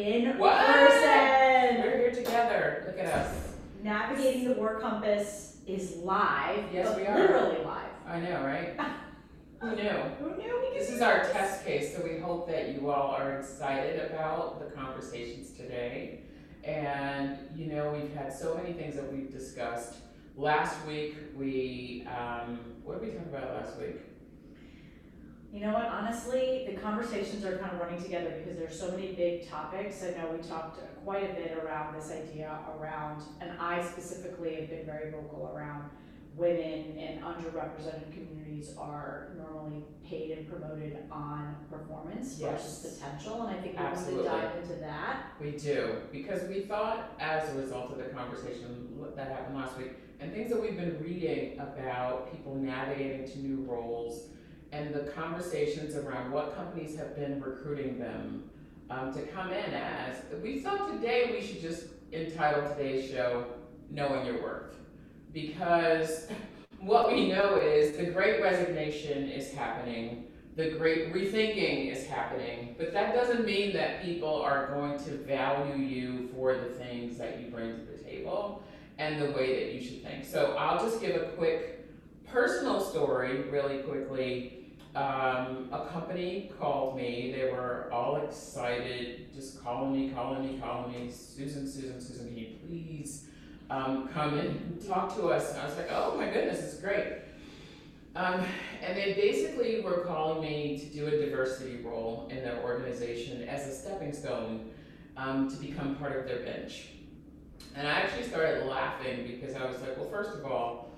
in What? person. We're here together. Look at us. Navigating the Work Compass is live, Yes, we are. literally live. I know, right? Who knew? Who knew This is our test case, so we hope that you all are excited about the conversations today. And, you know, we've had so many things that we've discussed. Last week, we, um, what did we talk about last week? You know what, honestly, the conversations are kind of running together because there's so many big topics. I know we talked uh, quite a bit around this idea around, and I specifically have been very vocal around women and underrepresented communities are normally paid and promoted on performance versus potential, and I think we want to dive into that. We do, because we thought as a result of the conversation that happened last week, and things that we've been reading about people navigating to new roles, and the conversations around what companies have been recruiting them um, to come in as, we thought today we should just entitle today's show Knowing Your Worth. Because what we know is the great resignation is happening, the great rethinking is happening, but that doesn't mean that people are going to value you for the things that you bring to the table and the way that you should think. So I'll just give a quick personal story really quickly. Um, a company called me, they were all excited, just calling me, calling me, calling me, Susan, Susan, Susan, can you please um, come and talk to us? And I was like, oh my goodness, it's great. Um, and they basically were calling me to do a diversity role in their organization as a stepping stone um, to become part of their bench. And I actually started laughing because I was like, well, first of all,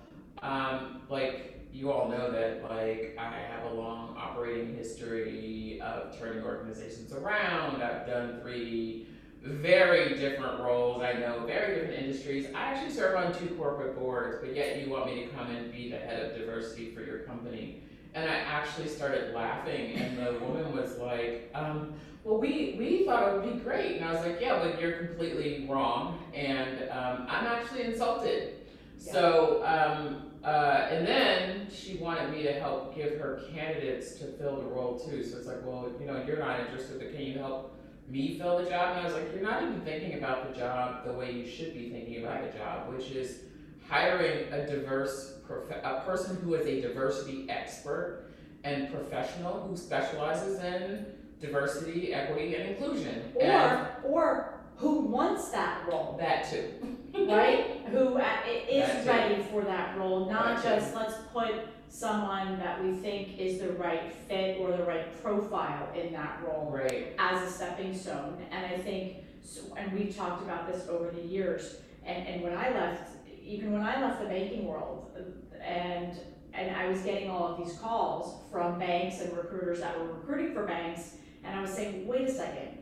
um, like you all know that like I have a long operating history of turning organizations around. I've done three very different roles. I know very different industries. I actually serve on two corporate boards, but yet you want me to come and be the head of diversity for your company. And I actually started laughing, and the woman was like, um, "Well, we we thought it would be great," and I was like, "Yeah, but you're completely wrong, and um, I'm actually insulted." So, um, uh, and then she wanted me to help give her candidates to fill the role too. So it's like, well, you know, you're not interested, but can you help me fill the job? And I was like, you're not even thinking about the job the way you should be thinking about the job, which is hiring a diverse, prof- a person who is a diversity expert and professional who specializes in diversity, equity, and inclusion. And Or, or who wants that role, that too. right? Who uh, is ready for that role, not just let's put someone that we think is the right fit or the right profile in that role Right. as a stepping stone. And I think, so- and we've talked about this over the years, and, and when I left, even when I left the banking world, and, and I was getting all of these calls from banks and recruiters that were recruiting for banks, and I was saying, wait a second,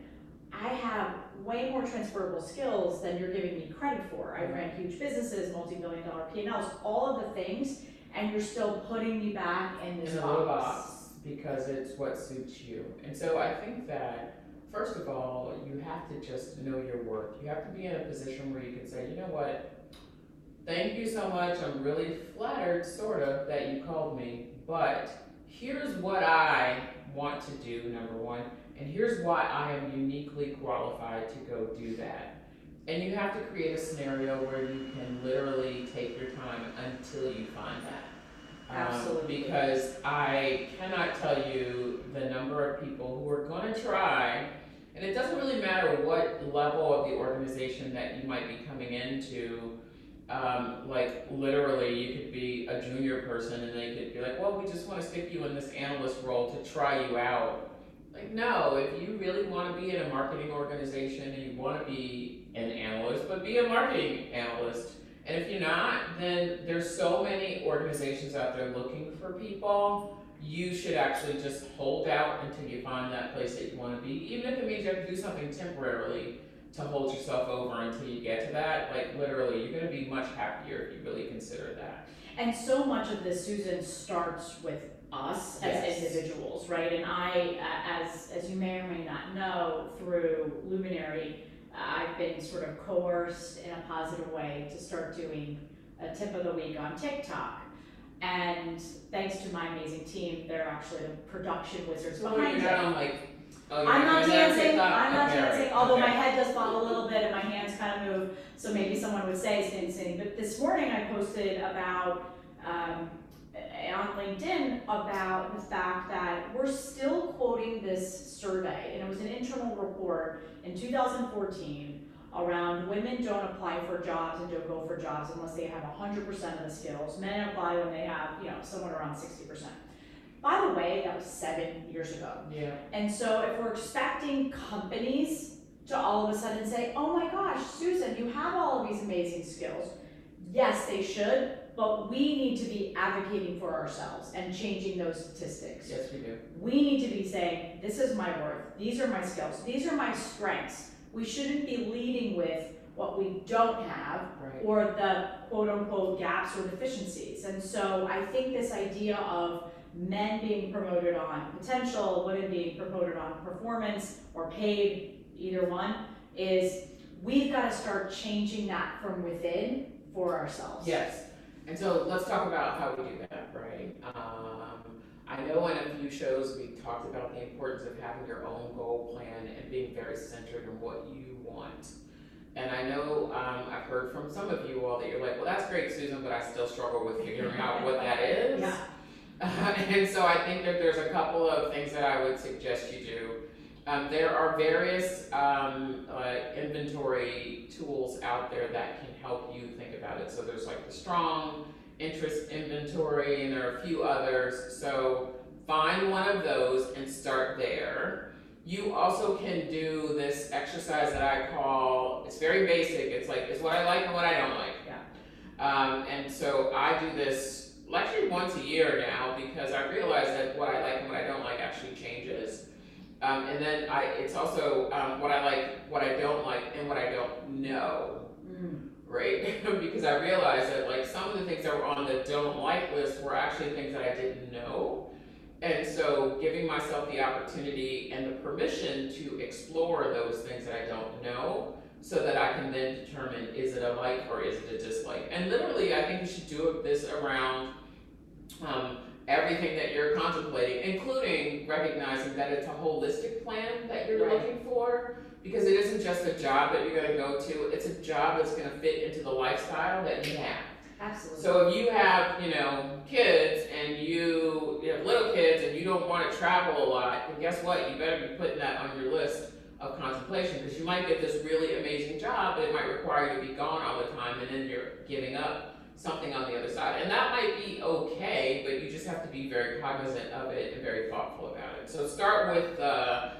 I have way more transferable skills than you're giving me credit for. I mm-hmm. ran huge businesses, multi-billion dollar P&Ls, all of the things, and you're still putting me back in this in a box. little box because it's what suits you. And so I think that first of all, you have to just know your worth. You have to be in a position where you can say, you know what, thank you so much. I'm really flattered, sort of, that you called me, but here's what I want to do, number one, and here's why I am uniquely qualified to go do that. And you have to create a scenario where you can literally take your time until you find that. Um, Absolutely. because I cannot tell you the number of people who are going to try, and it doesn't really matter what level of the organization that you might be coming into. Um, like literally, you could be a junior person, and they could be like, "Well, we just want to stick you in this analyst role to try you out." Like, no, if you really want to be in a marketing organization and you want to be an analyst, but be a marketing analyst. And if you're not, then there's so many organizations out there looking for people. You should actually just hold out until you find that place that you want to be, even if it means you have to do something temporarily to hold yourself over until you get to that. Like literally, you're going to be much happier if you really consider that. And so much of this, Susan, starts with us as Yes. individuals, right? And I, as as you may or may not know, through Luminary, I've been sort of coerced in a positive way to start doing a tip of the week on TikTok. And thanks to my amazing team, they're actually the production wizards So behind you're it. not on like Oh, you're I'm not dancing, TikTok? I'm not Okay, right. dancing, although my Okay. head does bob a little bit and my hands kind of move, so maybe someone would say it's dancing. But this morning I posted about, um, Uh, on LinkedIn about the fact that we're still quoting this survey, and it was an internal report in two thousand fourteen around women don't apply for jobs and don't go for jobs unless they have hundred percent of the skills. Men apply when they have, you know, somewhere around sixty percent. By the way, that was seven years ago. Yeah, And so if we're expecting companies to all of a sudden say, oh my gosh, Susan, you have all of these amazing skills. Yes, they should, but we need to be advocating for ourselves and changing those statistics. yes, we do. We need to be saying, this is my worth, these are my skills, these are my strengths. We shouldn't be leading with what we don't have Right. or the quote unquote gaps or deficiencies. And so I think this idea of men being promoted on potential, women being promoted on performance or paid, either one, is we've got to start changing that from within for ourselves. Yes, and so let's talk about how we do that, right? Um, I know in a few shows we talked about the importance of having your own goal plan and being very centered in what you want. And I know, um, I've heard from some of you all that you're like, well, that's great, Susan, but I still struggle with figuring out what that is. Yeah. and so I think that there's a couple of things that I would suggest you do. Um, there are various um, uh, inventory tools out there that can help you think about it. So there's like the strong interest inventory, and there are a few others. So find one of those and start there. You also can do this exercise that I call, it's very basic. It's like, it's what I like and what I don't like. Yeah. Um, and so I do this actually once a year now because I realize that what I like and what I don't like actually changes. Um, and then I, it's also um, what I like, what I don't like, and what I don't know, Mm. right? because I realized that like some of the things that were on the don't like list were actually things that I didn't know. And so giving myself the opportunity and the permission to explore those things that I don't know so that I can then determine is it a like or is it a dislike. And literally, I think you should do this around um, everything that you're contemplating, including recognizing that it's a holistic plan that you're Right. looking for. Because it isn't just a job that you're gonna go to, it's a job that's gonna fit into the lifestyle that you have. Absolutely. So if you have, you know, kids and you, you have little kids and you don't wanna travel a lot, then guess what? You better be putting that on your list of contemplation, because you might get this really amazing job, but it might require you to be gone all the time, and then you're giving up something on the other side. And that might be okay, but you just have to be very cognizant of it and very thoughtful about it. So start with, uh,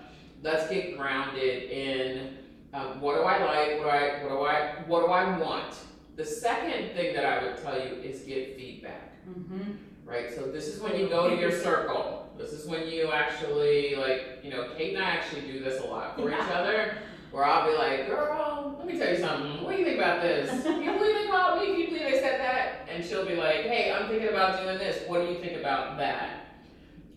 let's get grounded in, um, what do I like, what do I, what do I, what do I want? The second thing that I would tell you is get feedback Mhm. right? So this is when you go to your circle. This is when you actually like, you know, Kate and I actually do this a lot for each other. Where I'll be like, girl, let me tell you something. What do you think about this? Can you believe they called me? Can you believe they said that? And she'll be like, hey, I'm thinking about doing this. What do you think about that?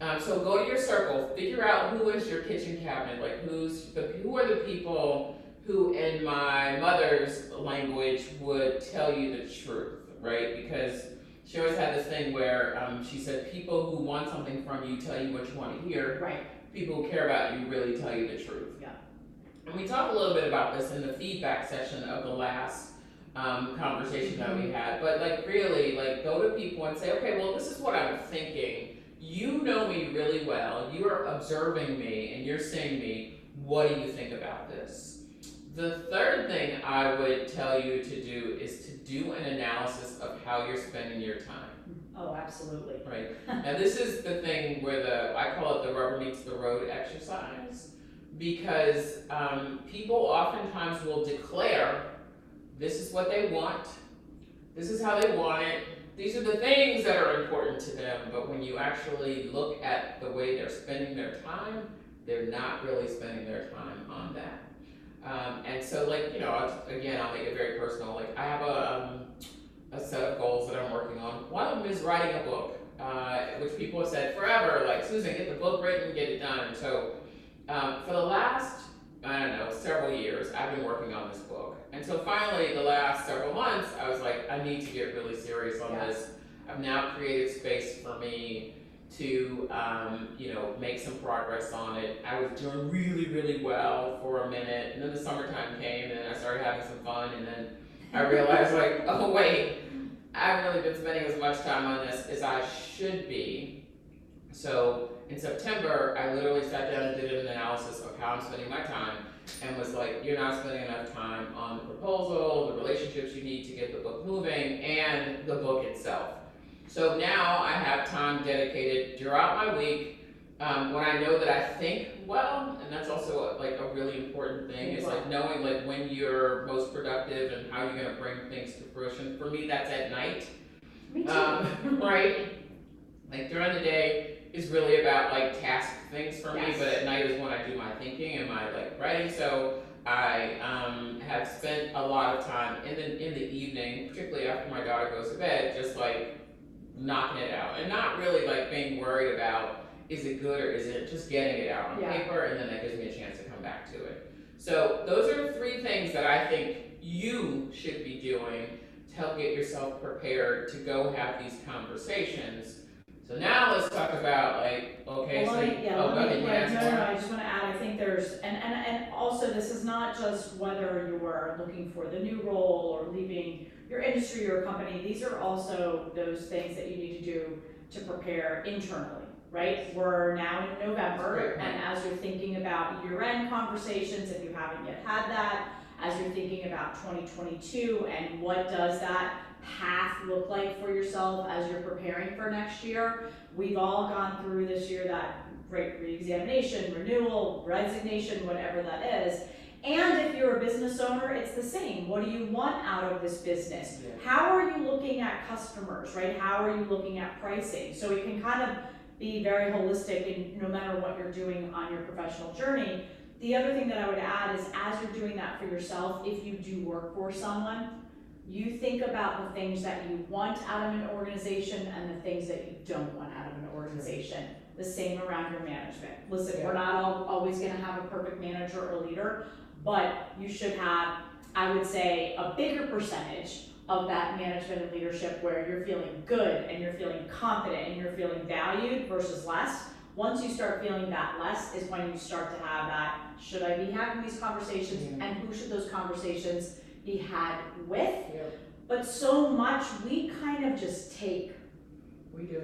Um, so go to your circle, figure out who is your kitchen cabinet, like who's the who are the people who, in my mother's language, would tell you the truth, right? Because she always had this thing where um, she said, people who want something from you tell you what you want to hear. Right. People who care about you really tell you the truth. Yeah. And we talked a little bit about this in the feedback session of the last um, conversation that we had. But like really, like go to people and say, okay, well, this is what I'm thinking. You know me really well. You are observing me and you're seeing me. What do you think about this? The third thing I would tell you to do is to do an analysis of how you're spending your time. Oh, absolutely. Right. Now, this is the thing where the, I call it the rubber meets the road exercise. Because um, people oftentimes will declare this is what they want, this is how they want it, these are the things that are important to them. But when you actually look at the way they're spending their time, they're not really spending their time on that. Um, and so, like, you know, I'll, again, I'll make it very personal. Like, I have a, um, a set of goals that I'm working on. One of them is writing a book, uh, which people have said forever, like, Susan, get the book written, get it done. And so, um, for the last, I don't know, several years, I've been working on this book. And so finally, the last several months, I was like, I need to get really serious on Yeah. this. I've now created space for me to, um, you know, make some progress on it. I was doing really, really well for a minute, and then the summertime came, and I started having some fun, and then I realized like, oh wait, I haven't really been spending as much time on this as I should be. So in September, I literally sat down and did an analysis of how I'm spending my time and was like, you're not spending enough time on the proposal, the relationships you need to get the book moving, and the book itself. So now I have time dedicated throughout my week um, when I know that I think well, and that's also like a really important thing. Is like knowing like when you're most productive and how you're gonna bring things to fruition. For me, that's at night. Me too. Um, right? Like during the day is really about like task things for me, but at night is when I do my thinking and my like writing. So I um, have spent a lot of time in the in the evening, particularly after my daughter goes to bed, just like knocking it out and not really like being worried about is it good or is it just getting it out on Yeah. paper and then that gives me a chance to come back to it. So those are three things that I think you should be doing to help get yourself prepared to go have these conversations. So now let's talk about like, okay, Well, so, let me, yeah, oh, let me, ahead, you yeah, ask no, no, no, I just wanna add, I think there's, and, and, and also, this is not just whether you are looking for the new role or leaving your industry or company, these are also those things that you need to do to prepare internally, right? We're now in November, Great and as you're thinking about year-end conversations, if you haven't yet had that, as you're thinking about twenty twenty-two and what does that path look like for yourself as you're preparing for next year, we've all gone through this year that great reexamination, renewal, resignation, whatever that is. And if you're a business owner, it's the same. What do you want out of this business? Yeah. How are you looking at customers, right? How are you looking at pricing? So it can kind of be very holistic in no matter what you're doing on your professional journey. The other thing that I would add is as you're doing that for yourself, if you do work for someone, you think about the things that you want out of an organization and the things that you don't want out of an organization. The same around your management. Listen, we're not all, always gonna have a perfect manager or leader, but you should have, I would say, a bigger percentage of that management and leadership where you're feeling good and you're feeling confident and you're feeling valued versus less. Once you start feeling that less is when you start to have that, should I be having these conversations Yeah. and who should those conversations be had with? Yep, But so much we kind of just take, we do.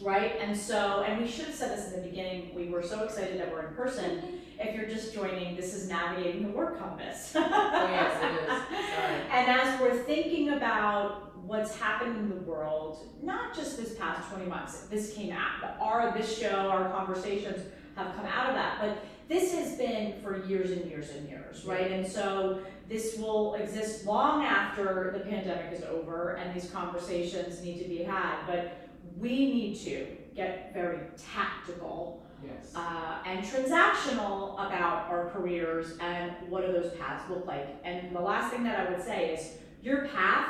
right? And so, and we should have said this in the beginning, we were so excited that we're in person. If you're just joining, this is navigating the work compass. Oh, yes, it is. Sorry. And as we're thinking about what's happened in the world, not just this past twenty months, this came out, our, this show, our conversations have come out of that, but this has been for years and years and years, right? And so this will exist long after the pandemic is over and these conversations need to be had, but we need to get very tactical Yes. uh, and transactional about our careers and what do those paths look like. And the last thing that I would say is your path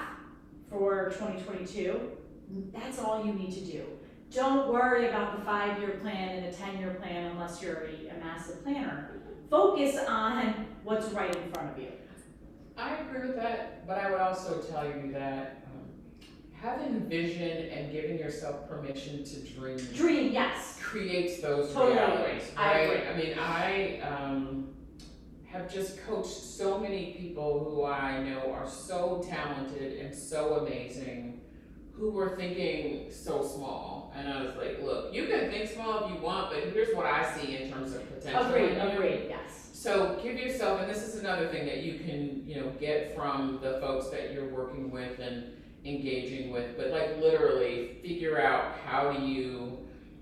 for 2022, that's all you need to do. Don't worry about the five-year plan and the 10-year plan unless you're a, massive planner. Focus on what's right in front of you. I agree with that, but I would also tell you that um, having vision and giving yourself permission to dream Dream, yes. creates those Totally realities, I agree. I mean, I um, have just coached so many people who I know are so talented and so amazing, who were thinking so small, and I was like, look, you can think small if you want, but here's what I see in terms of potential. Agreed, agreed, yes. So give yourself, and this is another thing that you can, you know, get from the folks that you're working with and engaging with, but like literally figure out how do you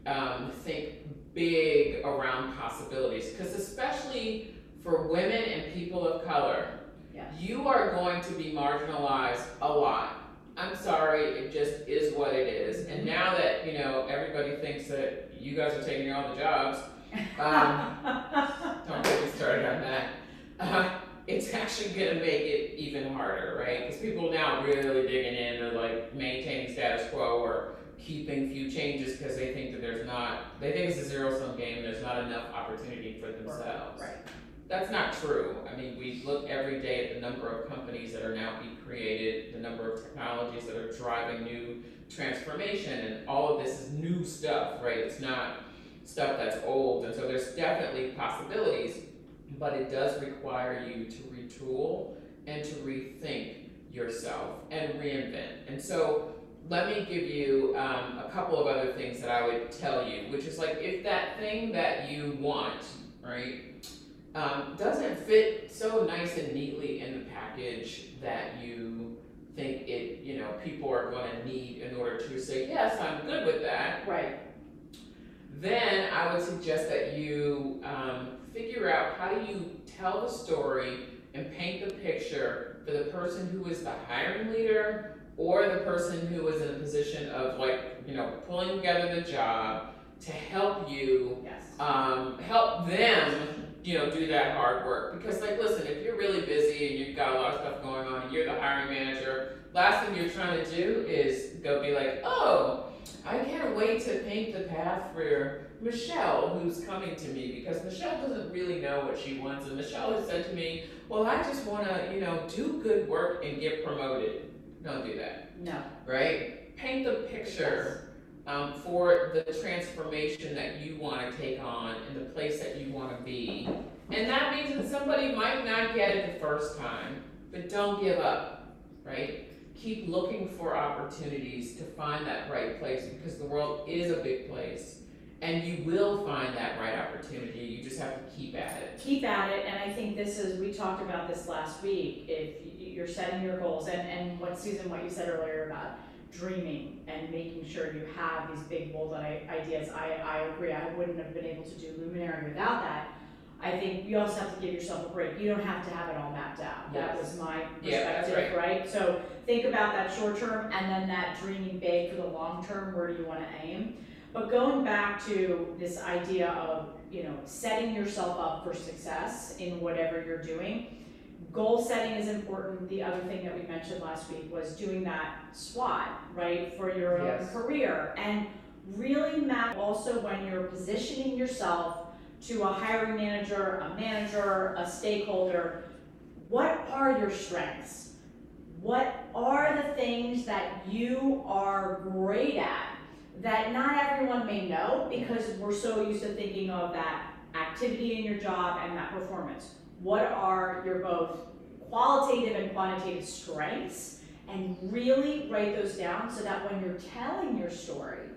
um, think big around possibilities, because especially for women and people of color, you are going to be marginalized a lot. I'm sorry, it just is what it is. And now that, you know, everybody thinks that you guys are taking all the jobs, um, don't get me started on that. Uh, it's actually gonna make it even harder, right? Because people now really digging in to like maintaining status quo or keeping few changes because they think that there's not, they think it's a zero sum game. There's not enough opportunity for themselves. Right. That's not true. I mean, we look every day at the number of companies that are now being created, the number of technologies that are driving new transformation, and all of this is new stuff, right? It's not stuff that's old, and so there's definitely possibilities, but it does require you to retool and to rethink yourself and reinvent. And so let me give you um, a couple of other things that I would tell you, which is like if that thing that you want, right, um, doesn't fit so nice and neatly in the package that you think it, you know, people are going to need in order to say, yes, I'm good with that, Right, then I would suggest that you um, figure out how do you tell the story and paint the picture for the person who is the hiring leader or the person who is in a position of like, you know, pulling together the job to help you yes. um, help them, you know, do that hard work. Because, like, listen, if you're really busy and you've got a lot of stuff going on, and you're the hiring manager, last thing you're trying to do is go be like, oh, I can't wait to paint the path for Michelle, who's coming to me, because Michelle doesn't really know what she wants, and Michelle has said to me, well, I just want to, you know, do good work and get promoted. Don't do that No, right? Paint the picture um, for the transformation that you want to take on and the place that you want to be. And that means that somebody might not get it the first time, but don't give up, right? Keep looking for opportunities to find that right place because the world is a big place and you will find that right opportunity. You just have to keep at it. keep at it, and I think this is, we talked about this last week, if you're setting your goals, and, and what Susan, what you said earlier about dreaming and making sure you have these big bold ideas, I, I agree, I wouldn't have been able to do Luminary without that. I think you also have to give yourself a break, you don't have to have it all mapped out, that was my Yeah, that's perspective, right? So think about that short term and then that dreaming big for the long term, where do you wanna aim? But going back to this idea of, you know, setting yourself up for success in whatever you're doing, goal setting is important. The other thing that we mentioned last week was doing that SWOT, right, for your own Yes. career. And really map also when you're positioning yourself to a hiring manager, a manager, a stakeholder, what are your strengths? What are the things that you are great at that not everyone may know because we're so used to thinking of that activity in your job and that performance. What are your both qualitative and quantitative strengths? And really write those down so that when you're telling your story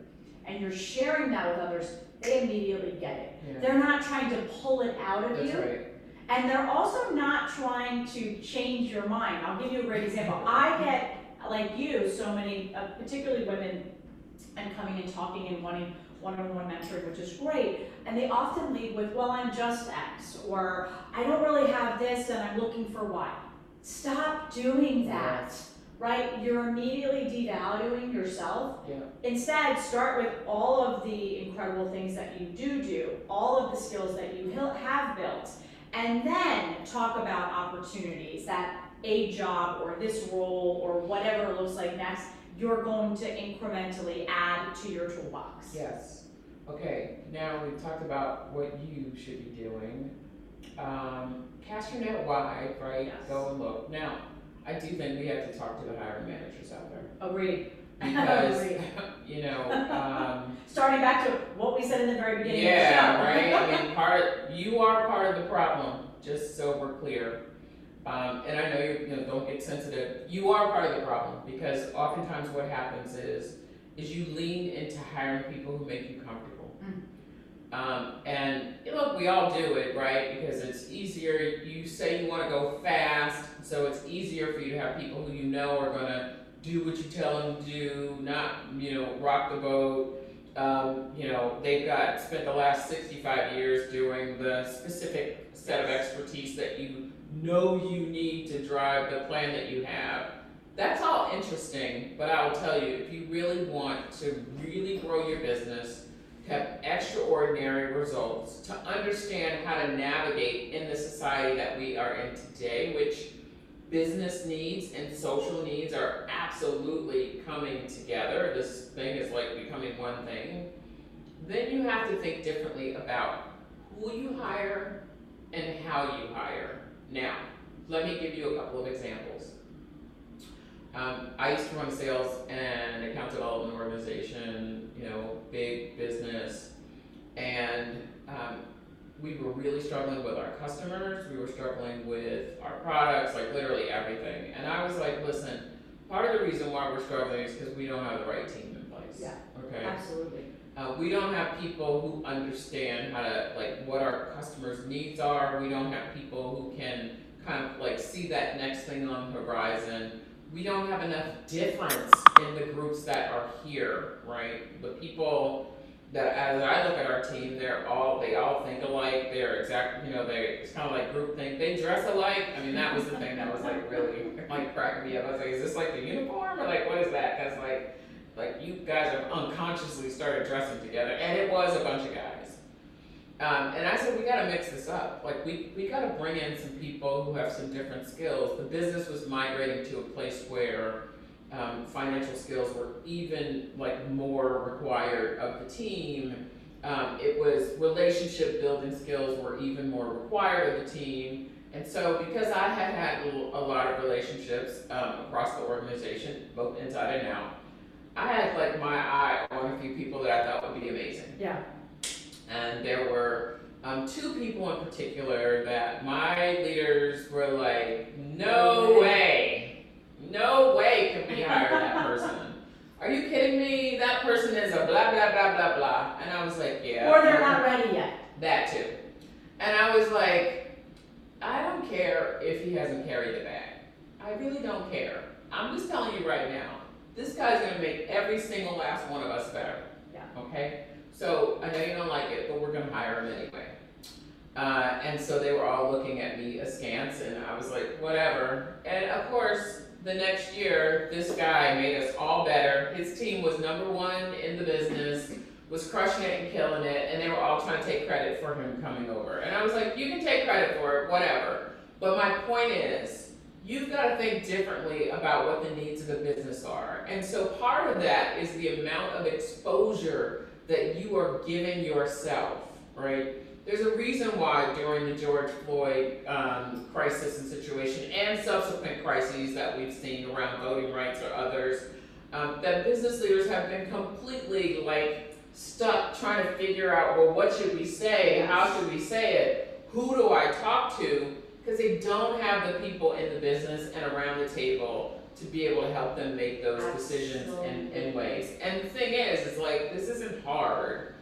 and you're sharing that with others, they immediately get it. Yeah, They're not trying to pull it out of that's you. right. And they're also not trying to change your mind. I'll give you a great example. I get, like you, so many, uh, particularly women, and coming and talking and wanting one-on-one mentoring, which is great. And they often lead with, well, I'm just X, or I don't really have this and I'm looking for Y. Stop doing that, right? You're immediately devaluing yourself. Yeah. Instead, start with all of the incredible things that you do do, all of the skills that you have built, and then talk about opportunities that a job or this role or whatever it looks like next, you're going to incrementally add to your toolbox. Yes. Okay, now we've talked about what you should be doing. Um, cast your net wide, right? Yes. Go and look. Now, I do think we have to talk to the hiring managers out there. Agreed. Because, Agreed. you know, um, Starting back to what we said in the very beginning of the show. yeah, right? I mean, part, you are part of the problem, just so we're clear. Um, and I know you, you know, don't get sensitive. You are part of the problem because oftentimes what happens is, is you lean into hiring people who make you comfortable. Um, and look, we all do it, right? Because it's easier. You say you want to go fast, so it's easier for you to have people who you know are gonna do what you tell them to do, not you know rock the boat. Um, you know they've got spent the last sixty-five years doing the specific set of expertise that you know you need to drive the plan that you have. That's all interesting, but I will tell you, if you really want to really grow your business, have extraordinary results, to understand how to navigate in the society that we are in today, which business needs and social needs are absolutely coming together. This thing is like becoming one thing. Then you have to think differently about who you hire, and how you hire. Now, let me give you a couple of examples. Um, I used to run sales and account development organization, you know, big business, and um, we were really struggling with our customers. We were struggling with our products, like literally everything. And I was like, listen, part of the reason why we're struggling is because we don't have the right team in place. Yeah. Okay. Absolutely. Uh, we don't have people who understand how to like what our customers' needs are. We don't have people who can kind of like see that next thing on the horizon. We don't have enough difference in the groups that are here, right? The people that as I look at our team, they're all they all think alike. They're exactly, you know, they it's kind of like group think. They dress alike. I mean, that was the thing that was like really like cracking me up. I was like, is this like the uniform or like what is that? Because like like you guys have unconsciously started dressing together, and it was a bunch of guys. Um, and I said, we gotta mix this up. Like, we, we gotta bring in some people who have some different skills. The business was migrating to a place where um, financial skills were even like more required of the team. Um, it was relationship building skills were even more required of the team. And so, because I had had a lot of relationships um, across the organization, both inside and out, I had like my eye on a few people that I thought would be amazing. Yeah. And there were um, two people in particular that my leaders were like, no way, no way can we hire that person. Are you kidding me? That person is a blah, blah, blah, blah, blah. And I was like, yeah. Or they're not ready yet. That too. And I was like, I don't care if he hasn't carried the bag. I really don't care. I'm just telling you right now, this guy's gonna make every single last one of us better. Yeah. Okay? So I know you don't like it, but we're gonna hire him anyway. Uh, and so they were all looking at me askance, and I was like, whatever. And of course, the next year, this guy made us all better. His team was number one in the business, was crushing it and killing it, and they were all trying to take credit for him coming over. And I was like, you can take credit for it, whatever. But my point is, you've got to think differently about what the needs of the business are. And so part of that is the amount of exposure that you are giving yourself, right? There's a reason why during the George Floyd um, crisis and situation and subsequent crises that we've seen around voting rights or others, um, that business leaders have been completely like stuck trying to figure out, well, what should we say? How should we say it? Who do I talk to? Because they don't have the people in the business and around the table to be able to help them make those decisions in, in ways. And the thing is, it's like, this isn't hard,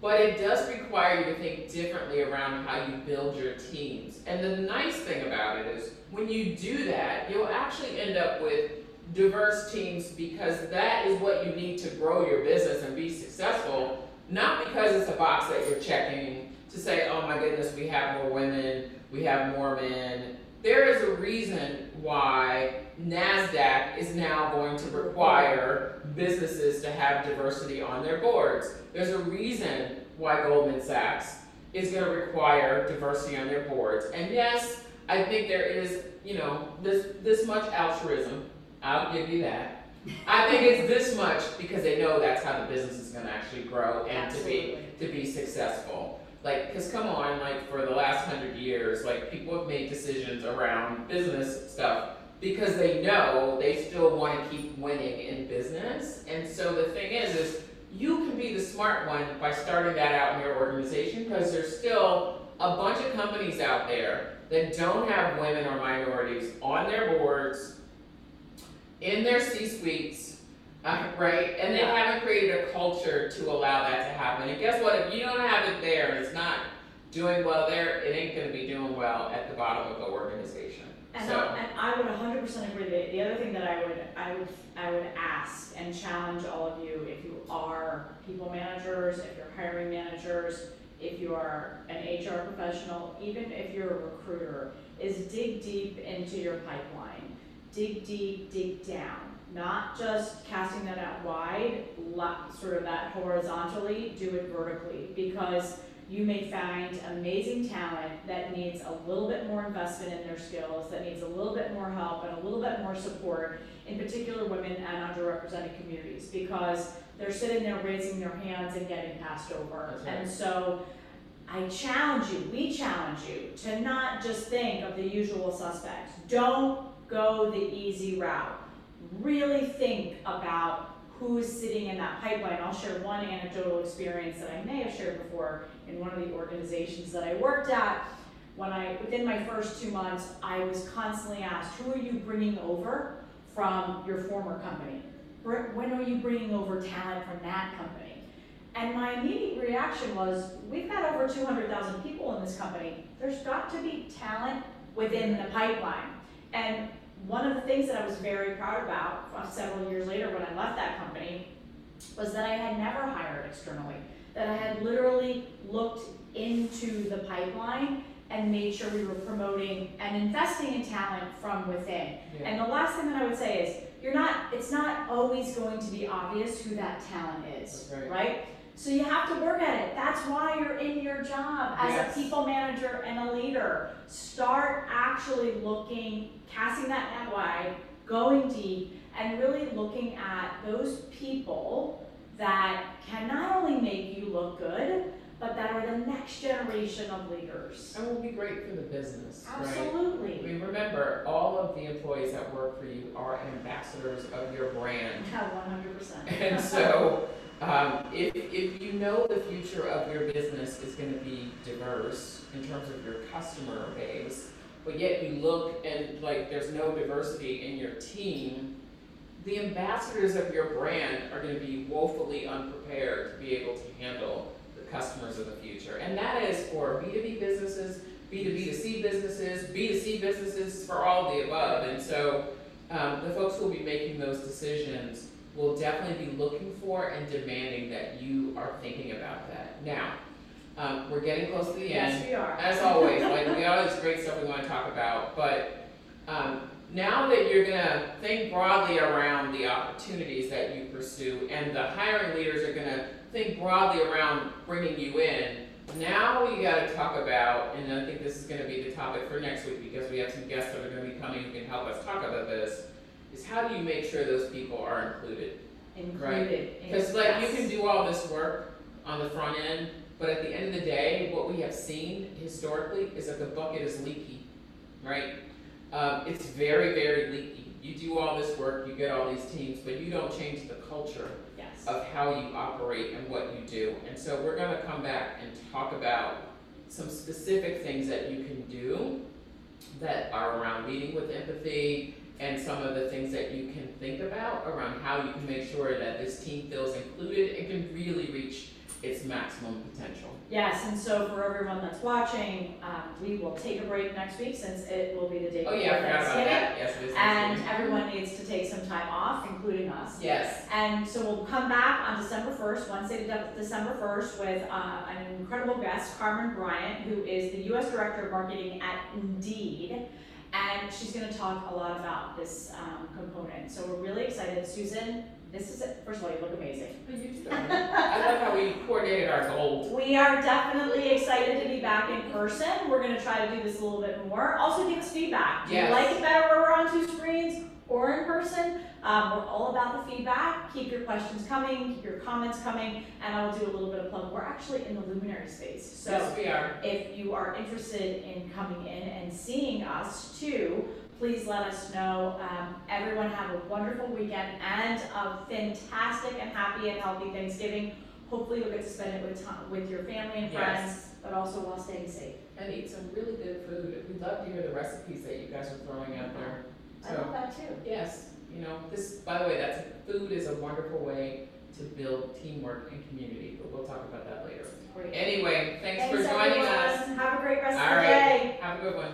but it does require you to think differently around how you build your teams. And the nice thing about it is, when you do that, you'll actually end up with diverse teams because that is what you need to grow your business and be successful, not because it's a box that you're checking to say, oh my goodness, we have more women, we have more men. There is a reason why NASDAQ is now going to require businesses to have diversity on their boards. There's a reason why Goldman Sachs is going to require diversity on their boards. And yes, I think there is, you know, this, this much altruism. I'll give you that. I think it's this much because they know that's how the business is going to actually grow and to be to be successful. Like, cause come on, like for the last hundred years, like people have made decisions around business stuff because they know they still want to keep winning in business. And so the thing is, is you can be the smart one by starting that out in your organization because there's still a bunch of companies out there that don't have women or minorities on their boards, in their C-suites, uh, right? And they haven't created a culture to allow that to happen. And guess what? If you don't have it there and it's not doing well there, it ain't gonna be doing well at the bottom of the organization. And So- I, and I would hundred percent agree that the other thing that I would, I would, I would ask and challenge all of you, if you are people managers, if you're hiring managers, if you are an HR professional, even if you're a recruiter, is dig deep into your pipeline. Dig deep, dig down, not just casting that out wide, sort of that horizontally, do it vertically, because you may find amazing talent that needs a little bit more investment in their skills, that needs a little bit more help and a little bit more support, in particular women and underrepresented communities, because they're sitting there raising their hands and getting passed over. Right. And so, I challenge you, we challenge you to not just think of the usual suspects. Don't go the easy route. Really think about who's sitting in that pipeline. I'll share one anecdotal experience that I may have shared before in one of the organizations that I worked at. When I, within my first two months, I was constantly asked, who are you bringing over from your former company? When are you bringing over talent from that company? And my immediate reaction was, we've got over two hundred thousand people in this company. There's got to be talent within the pipeline. And one of the things that I was very proud about uh, several years later when I left that company was that I had never hired externally, that I had literally looked into the pipeline and made sure we were promoting and investing in talent from within. Yeah. And the last thing that I would say is, you're not, it's not always going to be obvious who that talent is, right. right? So you have to work at it. That's why you're in your job as Yes. a people manager and a leader. Start actually looking, casting that net wide, going deep, and really looking at those people that can not only make you look good, but that are the next generation of leaders. And will be great for the business, right? I Absolutely. mean, remember, all of the employees that work for you are ambassadors of your brand. Yeah, one hundred percent. And so, um, if, if you know the future of your business is gonna be diverse in terms of your customer base, but yet you look and like there's no diversity in your team, the ambassadors of your brand are gonna be woefully unprepared to be able to handle the customers of the future. And that is for B two B businesses, B two B to C businesses, B two C businesses, for all the above. And so, um, the folks who will be making those decisions will definitely be looking for and demanding that you are thinking about that. Now, um, we're getting close to the end. Yes, we are. As always, like we got all this great stuff we want to talk about, but um, now that you're gonna think broadly around the opportunities that you pursue, and the hiring leaders are gonna think broadly around bringing you in. Now we got to talk about, and I think this is going to be the topic for next week because we have some guests that are going to be coming who can help us talk about this. Is how do you make sure those people are included? Included. in- Because like you can do all this work on the front end, but at the end of the day, what we have seen historically is that the bucket is leaky, right? Um, it's very, very leaky. You do all this work, you get all these teams, but you don't change the culture Yes. of how you operate and what you do. And so we're gonna come back and talk about some specific things that you can do that are around meeting with empathy and some of the things that you can think about around how you can make sure that this team feels included and can really reach its maximum potential. Yes, and so for everyone that's watching, um, we will take a break next week since it will be the day Oh yeah, I forgot about that, yes, it is And everyone needs to take some time off, including us. Yes, And so we'll come back on December first, Wednesday, December first, with, uh, an incredible guest, Carmen Bryant, who is the US Director of Marketing at Indeed. And she's gonna talk a lot about this, um, component, so we're really excited. Susan, this is it, first of all, you look amazing. But you do. I love how we coordinated our gold. We are definitely excited to be back in person. We're gonna try to do this a little bit more. Also give us feedback. Do you like it better where we're on two screens or in person? Um, we're all about the feedback. Keep your questions coming, keep your comments coming, and I will do a little bit of plug. We're actually in the luminary space. So Yes, we are. if you are interested in coming in and seeing us too, please let us know. Um, everyone have a wonderful weekend and a fantastic and happy and healthy Thanksgiving. Hopefully you'll get to spend it with time, with your family and Yes. friends, but also while staying safe. And eat some really good food. We'd love to hear the recipes that you guys are throwing out there. I So, love that too. yes, you know, this, by the way, that's, food is a wonderful way to build teamwork and community, but we'll talk about that later. Anyway, thanks for Thanks joining us. everyone. Have a great rest of All the right. day. Have a good one.